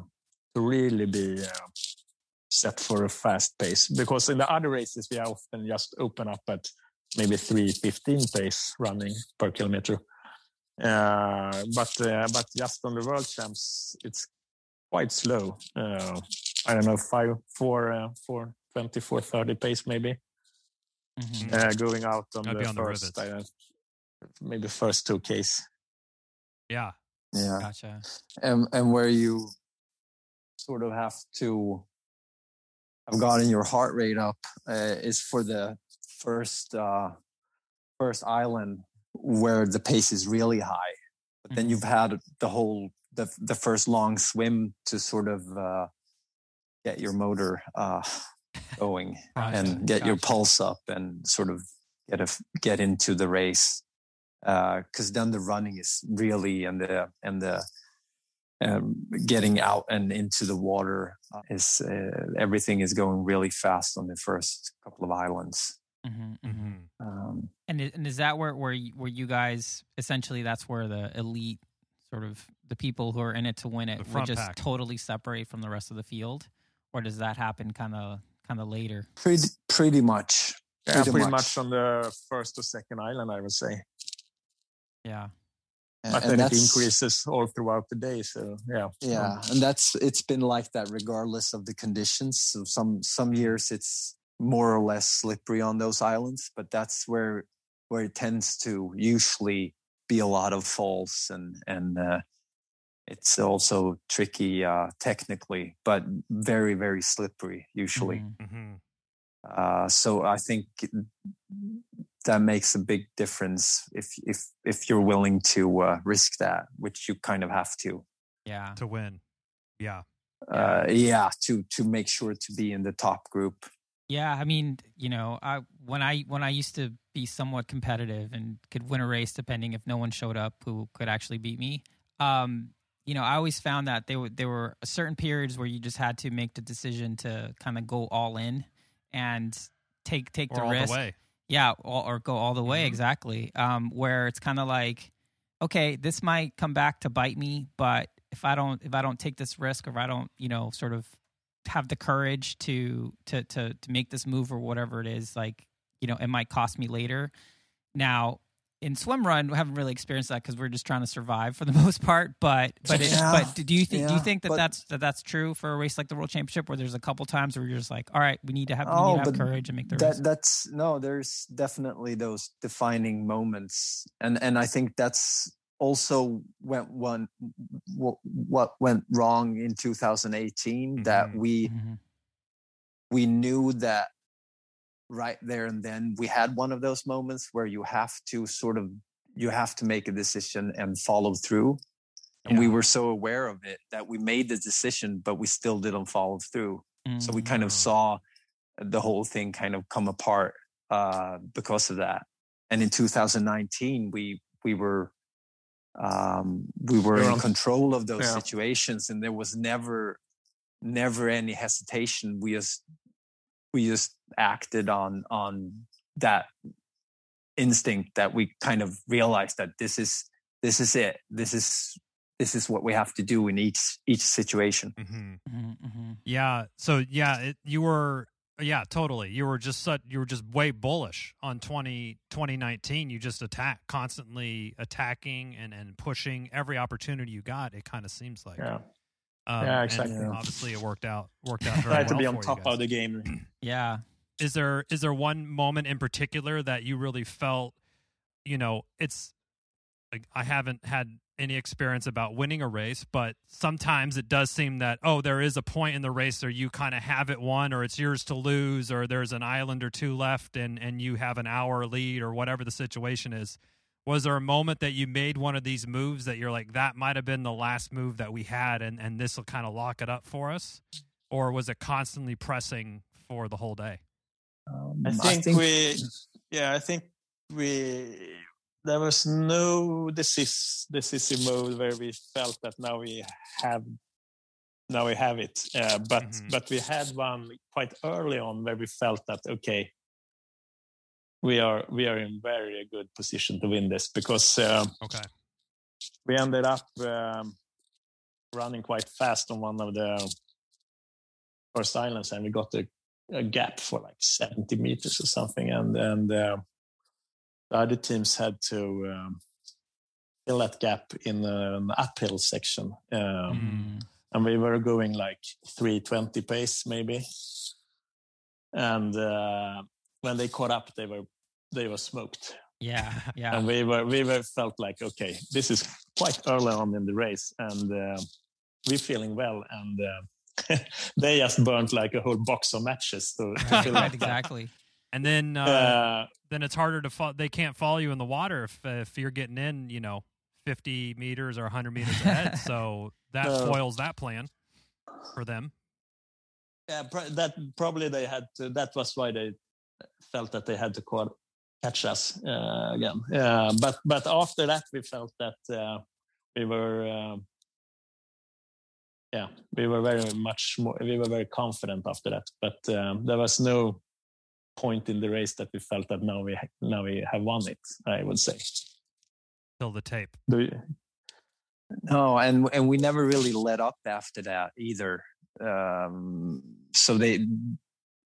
to really be uh, set for a fast pace. Because in the other races, we often just open up at maybe 3:15 pace running per kilometer. Uh, but uh, but just on the world champs, it's quite slow. Uh, I don't know, five, four, uh, four, 24, 30 pace maybe Mhm. uh, going out on Gotta the on first, rivets. uh, maybe first two case. yeah. Yeah. Gotcha. and and where you sort of have to have gotten your heart rate up uh, is for the first uh, first island where the pace is really high, but then you've had the whole the the first long swim to sort of uh, get your motor uh, going Gotcha. and get your pulse up and sort of get a, get into the race because then the running is really and the and the um, getting out and into the water uh, is uh, everything is going really fast on the first couple of islands. Mhm, mhm. Mhm. Um, And is, and is that where where you, where you guys essentially that's where the elite sort of the people who are in it to win it The would just pack. totally separate from the rest of the field, or does that happen kind of kind of later? pretty pretty much. Yeah, Pretty pretty, much. much. on the first or second island, I would say. Yeah. And, But and then it increases all throughout the day. So yeah, Yeah, and that's it's been like that regardless of the conditions. So some some years it's more or less slippery on those islands, but that's where where it tends to usually be a lot of falls and and uh, it's also tricky uh, technically, but very very slippery usually. Mhm. Mhm. Uh, so I think that makes a big difference if if if you're willing to uh, risk that, which you kind of have to. Yeah. To win. Yeah. uh, yeah to to make sure to be in the top group Yeah, I mean, you know, I when I when I used to be somewhat competitive and could win a race depending if no one showed up who could actually beat me. Um, you know, I always found that there were there were certain periods where you just had to make the decision to kind of go all in and take take Or the all risk. the way. Yeah, or, or go all the way Mhm. exactly. Um, where it's kind of like, okay, this might come back to bite me, but if I don't if I don't take this risk, or if I don't, you know, sort of have the courage to to to to make this move or whatever it is, like you know, it might cost me later. Now, in swim run, we haven't really experienced that because we're just trying to survive for the most part. But but it, Yeah, but do you think do you think that but- that's that that's true for a race like the World Championship where there's a couple times where you're just like, all right, we need to have we Oh, need to have courage and make the that risk. that's no there's definitely those defining moments and and i think that's also went one what, went wrong in 2018 that Mhm. we Mhm. we knew that right there and then we had one of those moments where you have to sort of you have to make a decision and follow through and we were so aware of it that we made the decision but we still didn't follow through So we kind of Mm. saw the whole thing kind of come apart uh, because of that. And in 2019, we we were um, we were You're in on- control of those Yeah. situations, and there was never never any hesitation. We just we just acted on on that instinct that we kind of realized that this is this is it. This is this is what we have to do in each each situation. hmm Mhm, mhm. Yeah. So yeah, it, you were yeah, totally. You were just such you were just way bullish on 20, 2019. You just attack constantly attacking and and pushing every opportunity you got. It kind of seems like Yeah, Um, Yeah, and exactly. Obviously, it worked out worked out very try to well be on top of the game. Yeah. is there is there one moment in particular that you really felt you know it's like i haven't had any experience about winning a race but sometimes it does seem that oh there is a point in the race where you kind of have it won or it's yours to lose or there's an island or two left and and you have an hour lead or whatever the situation is was there a moment that you made one of these moves that you're like that might have been the last move that we had and and this will kind of lock it up for us or was it constantly pressing for the whole day Um, I think, we, yeah, I think we. There was no decisive, decisive mode where we felt that now we have, now we have it. Uh, but Mhm. but we had one quite early on where we felt that okay, we are we are in very good position to win this because uh, okay we ended up um, running quite fast on one of the first islands and we got a, a gap for like 70 meters or something and and uh, the other teams had to um, fill that gap in an uphill section um, Mm. and we were going like 320 pace maybe and uh, when they caught up they were they were smoked Yeah. Yeah. and we were we were felt like okay this is quite early on in the race and uh, we're feeling well and uh, they just burnt like a whole box of matches to, to Right, fill right, up. exactly. And then uh, Uh, then it's harder to follow. They can't follow you in the water if if you're getting in, you know, 50 meters or 100 meters ahead. so that foils that plan for them. yeah, pr- that probably they had to, that was why they felt that they had to call, catch us uh, again. Uh, but but after that we felt that uh, we were um, yeah we were very much more we were very confident after that. But um, there was no point in the race that we felt that now we ha- now we have won it. I would say. Till the tape. Do you- No, and and we never really let up after that either. Um, so they,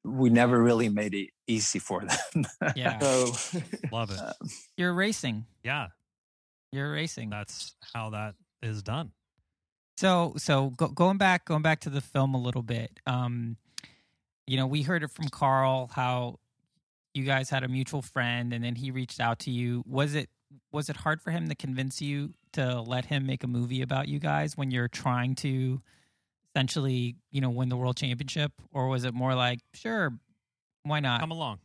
we never really made it easy for them. Yeah. So Love it. You're racing. Yeah, You're racing. that's how that is done. So so go, going back going back to the film a little bit. Um, you know, we heard it from Carl how you guys had a mutual friend, and then he reached out to you. Was it was it hard for him to convince you to let him make a movie about you guys when you're trying to essentially you know win the world championship, or was it more like sure, why not? Come along.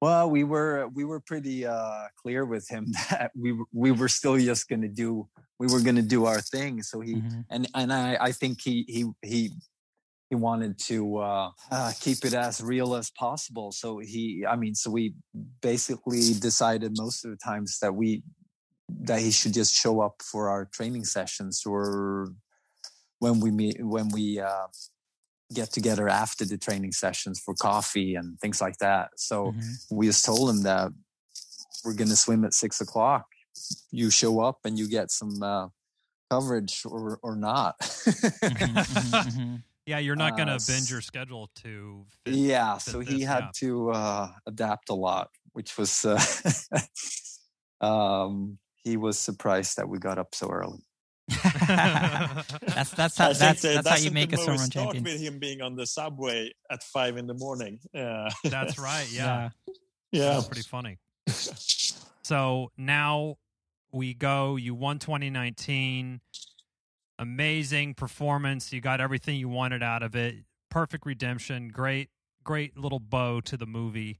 well, we were we were pretty uh, clear with him that we we were still just going to do we were going to do our thing. So he Mhm. and and I I think he he he he wanted to uh, uh, keep it as real as possible. So he I mean so we basically decided most of the times that we that he should just show up for our training sessions or when we meet when we uh, get together after the training sessions for coffee and things like that. So Mhm. we just told him that we're going to swim at six o'clock. You show up and you get some uh, coverage or or not. Mhm, mhm, mhm. Yeah, you're not going to Uh, bend your schedule to. Fit. yeah, fit so he had yeah. to uh, adapt a lot, which was uh, um, he was surprised that we got up so early. that's that's how I that's that that's how you make a swim run champion. with him being on the subway at five in the morning. Uh, That's right. Yeah, yeah. that's pretty funny. So now we go. You won 2019. Amazing performance. You got everything you wanted out of it. Perfect redemption. Great, great little bow to the movie.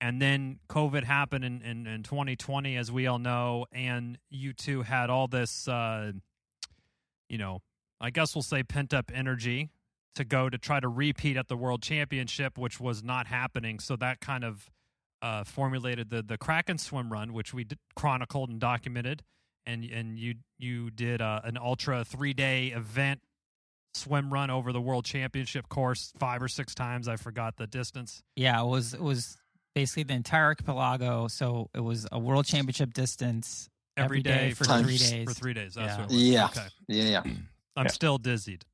And then COVID happened in, in, in 2020, as we all know. And you two had all this, uh, you know, I guess we'll say pent up energy to go to try to repeat at the World Championship, which was not happening. So that kind of uh, formulated the the Kraken swim run, which we chronicled and documented, and and you you did uh, an ultra three day event swim run over the World Championship course five or six times. I forgot the distance. Yeah, it was it was basically the entire archipelago. So it was a world championship distance Every day for times- three days. For three days. That's Yeah. what it was. Yeah. Okay. Yeah, yeah. I'm Yeah. still dizzied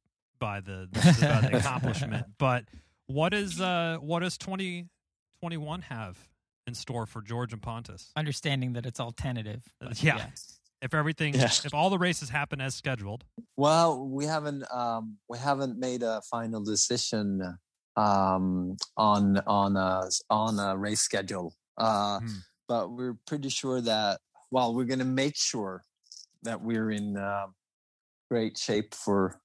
by the, the, by the accomplishment. But what is uh what does 2021 have in store for George and Pontus? Understanding that it's all tentative. but Yeah. If everything, Yeah. if all the races happen as scheduled, Well, we haven't um, we haven't made a final decision um, on on a on a race schedule, uh, Hmm. but we're pretty sure that well, we're going to make sure that we're in uh, great shape for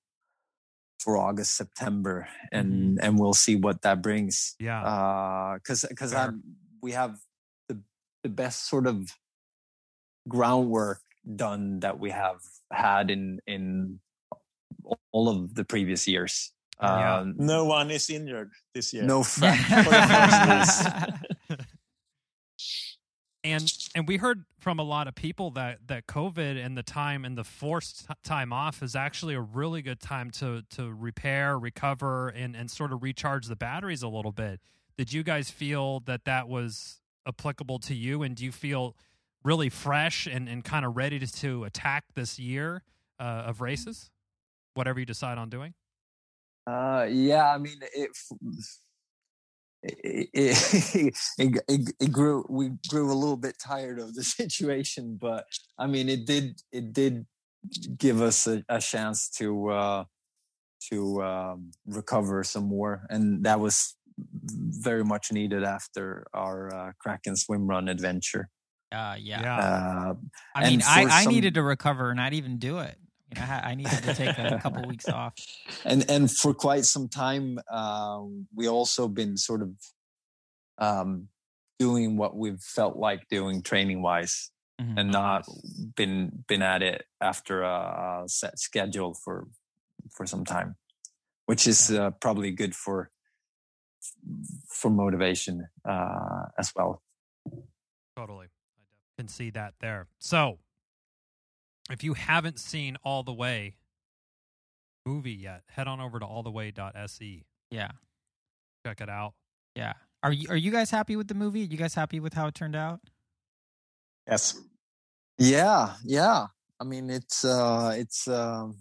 for August September, and and we'll see what that brings. yeah, because because I'm we have the the best sort of groundwork done that we have had in in all of the previous years. Yeah. Um, No one is injured this year. no fra- and and we heard from a lot of people that that COVID and the time and the forced time off is actually a really good time to to repair, recover, and and sort of recharge the batteries a little bit. Did you guys feel that that was applicable to you, and do you feel really fresh and and kind of ready to, to attack this year uh, of races, whatever you decide on doing? Uh, yeah, I mean, it, it, it, it, it, grew. We grew a little bit tired of the situation, but I mean, it did. It did give us a, a chance to uh, to um, recover some more, and that was very much needed after our uh, Kraken swim run adventure. Uh, yeah. Uh, I mean, I, for I some- needed to recover and not even do it. You know, I, I needed to take a couple weeks off. and and for quite some time um, we also been sort of um, doing what we've felt like doing training wise Mhm. and not been been at it after a, a set schedule for for some time which is uh, probably good for for motivation uh, as well Totally. I can see that there. So, if you haven't seen All the Way movie yet, head on over to alltheway.se. Yeah. Check it out. Yeah. Are you are you guys happy with the movie? you guys happy with how it turned out? Yes. Yeah, yeah. I mean, it's uh, it's um,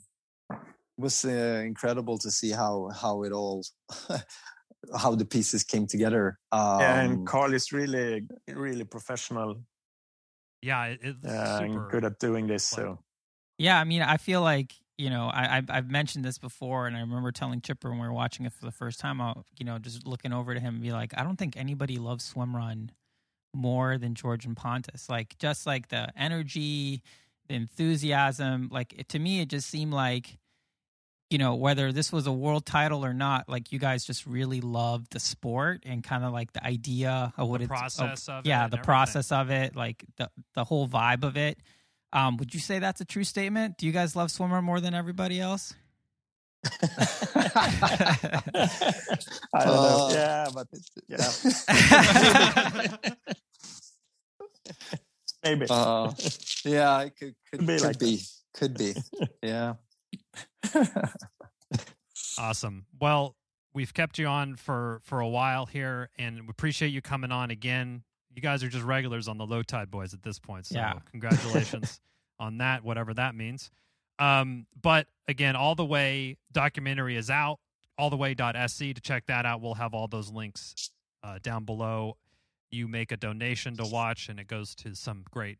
it was uh, incredible to see how how it all how the pieces came together. Um, yeah, and Carl is really, really professional Yeah, it, it's uh, super and good at doing this. So Yeah, I mean, I feel like you know, I, I've I've mentioned this before, and I remember telling Chipper when we were watching it for the first time. I, you know, just looking over to him and be like, I don't think anybody loves swim run more than George and Pontus. Like, just like the energy, the enthusiasm. Like it, to me, it just seemed like, you know, whether this was a world title or not, like you guys just really loved the sport and kind of like the idea of what the it's of- process of it yeah and the everything. process of it like the the whole vibe of it um would you say that's a true statement do you guys love swimmer more than everybody else I don't know. Uh, Yeah, but yeah, maybe. uh, yeah, it could could, Could be could like be could be yeah. Awesome. Well, we've kept you on for for a while here, and we appreciate you coming on again. You guys are just regulars on the Low Tide Boys at this point, so Yeah. congratulations on that, whatever that means. Um, but again, all the way documentary is out. All the way.se to check that out. We'll have all those links uh, down below. You make a donation to watch, and it goes to some great.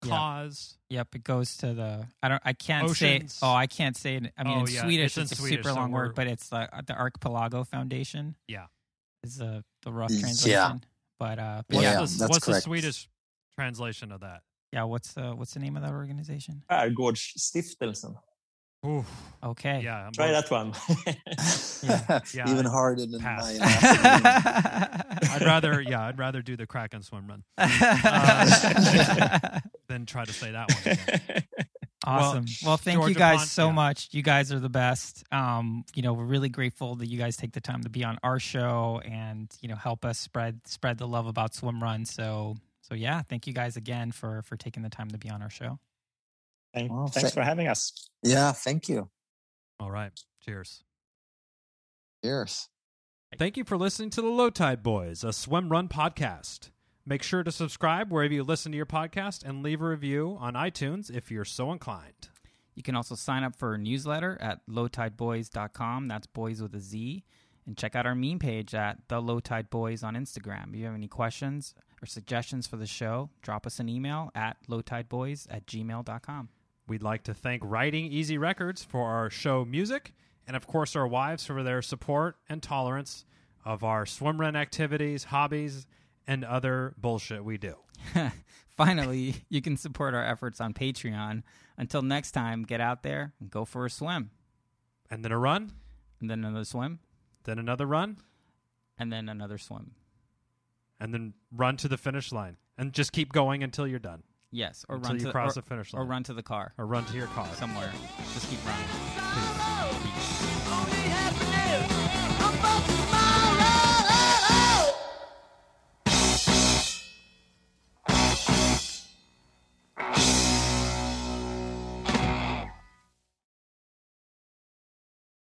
Cause. yep it goes to the i don't i can't say oh i can't say it i mean Oh, in yeah, swedish it's it's, in a Swedish, super long we're- word but it's the the archipelago foundation Yeah. is the the rough Yeah. translation but uh but yeah Yeah, the, that's what's the. Swedish translation of that? yeah what's the what's the name of that organization Skärgårdsstiftelsen. Ooh, okay yeah. I'm Try more- that one. Yeah, Even harder than pass. my. I'd rather, yeah, I'd rather do the Kraken swim run than try to say that one. Again. Awesome. Well, thank you guys Pond- so yeah. much. You guys are the best. Um, you know, we're really grateful that you guys take the time to be on our show and you know help us spread spread the love about swim run. So so yeah, thank you guys again for for taking the time to be on our show. Thank, Well, thanks thank- for having us. Yeah, thank you. All right. Cheers. Cheers. Thank you for listening to the Low Tide Boys, a swim run podcast. Make sure to subscribe wherever you listen to your podcast and leave a review on iTunes if you're so inclined. You can also sign up for a newsletter at lowtideboyz.com. That's boys with a Z. And check out our meme page at the Low Tide Boys on Instagram. If you have any questions or suggestions for the show, drop us an email at lowtideboys at gmail.com. We'd like to thank Writing Easy Records for our show music, and of course, our wives for their support and tolerance of our swim run activities, hobbies, and other bullshit we do. Finally, you can support our efforts on Patreon. Until next time, get out there and go for a swim. And then a run, And then another swim. then another run, And then another swim. and then run to the finish line. And just keep going until you're done. Yes. Or until run you to cross or, the finish line. or run to the car or run to your car. somewhere. Just keep running.